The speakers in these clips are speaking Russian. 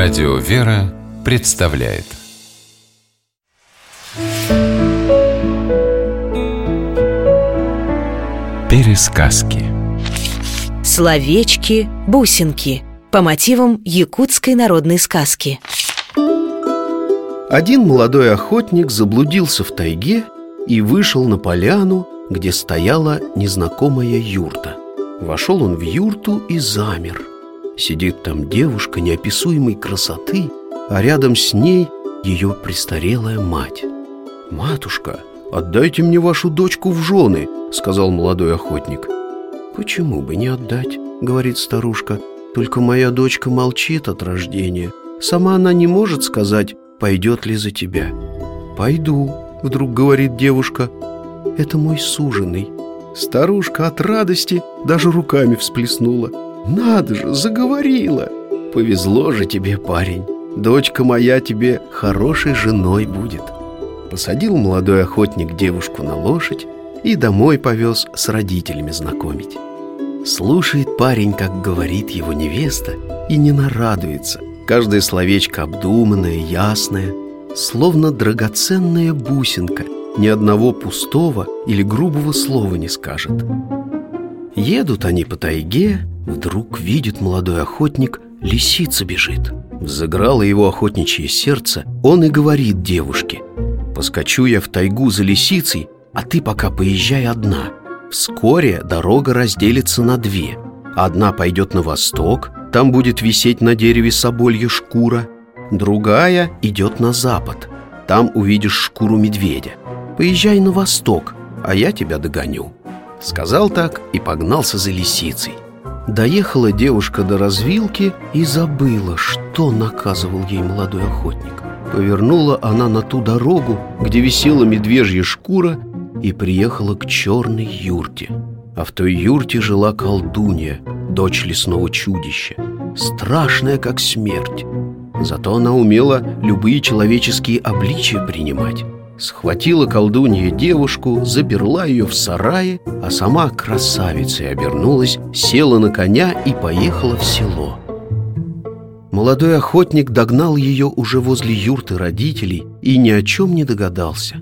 Радио «Вера» представляет Пересказки Словечки, бусинки По мотивам якутской народной сказки Один молодой охотник заблудился в тайге и вышел на поляну, где стояла незнакомая юрта. Вошел он в юрту и замер. Сидит там девушка неописуемой красоты, а рядом с ней ее престарелая мать. «Матушка, отдайте мне вашу дочку в жены», — сказал молодой охотник. «Почему бы не отдать?» — говорит старушка. «Только моя дочка молчит от рождения. Сама она не может сказать, пойдет ли за тебя». «Пойду», — вдруг говорит девушка. «Это мой суженый». Старушка от радости даже руками всплеснула. «Надо же, заговорила!» «Повезло же тебе, парень. Дочка моя тебе хорошей женой будет». Посадил молодой охотник девушку на лошадь и домой повез с родителями знакомить. Слушает парень, как говорит его невеста, и не нарадуется. Каждое словечко обдуманное, ясное, словно драгоценная бусинка, ни одного пустого или грубого слова не скажет. Едут они по тайге, вдруг видит молодой охотник, лисица бежит. Взыграло его охотничье сердце, он и говорит девушке, «Поскочу я в тайгу за лисицей, а ты пока поезжай одна. Вскоре дорога разделится на две. Одна пойдет на восток, там будет висеть на дереве соболья шкура, другая идет на запад, там увидишь шкуру медведя. Поезжай на восток, а я тебя догоню». Сказал так и погнался за лисицей. Доехала девушка до развилки и забыла, что наказывал ей молодой охотник. Повернула она на ту дорогу, где висела медвежья шкура, и приехала к черной юрте. А в той юрте жила колдунья, дочь лесного чудища, страшная, как смерть. Зато она умела любые человеческие обличия принимать. Схватила колдунья девушку, заперла ее в сарае, а сама красавицей обернулась, села на коня и поехала в село. Молодой охотник догнал ее уже возле юрты родителей и ни о чем не догадался.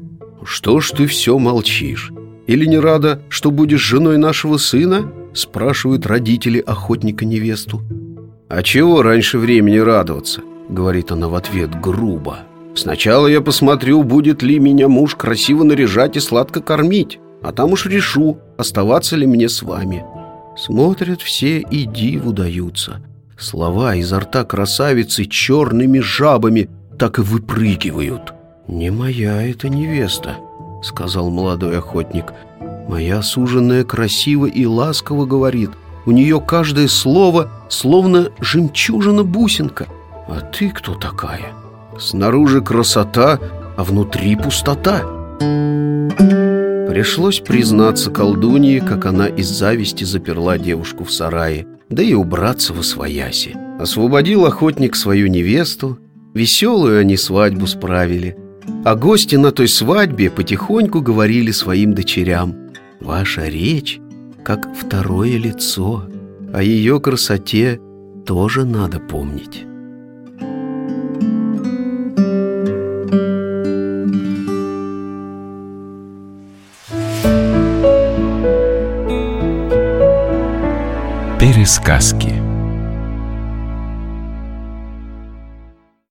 «Что ж ты все молчишь? Или не рада, что будешь женой нашего сына?» спрашивают родители охотника невесту. «А чего раньше времени радоваться?» говорит она в ответ грубо. Сначала я посмотрю, будет ли меня муж красиво наряжать и сладко кормить, а там уж решу, оставаться ли мне с вами. Смотрят все и диву даются. Слова изо рта красавицы черными жабами так и выпрыгивают. «Не моя эта невеста», — сказал молодой охотник. «Моя суженая красиво и ласково говорит. У нее каждое слово словно жемчужина-бусинка. А ты кто такая?» Снаружи красота, а внутри пустота. Пришлось признаться колдунье, как она из зависти заперла девушку в сарае Да и убраться во свояси. Освободил охотник свою невесту Веселую они свадьбу справили А гости на той свадьбе потихоньку говорили своим дочерям. Ваша речь как второе лицо О ее красоте тоже надо помнить Пересказки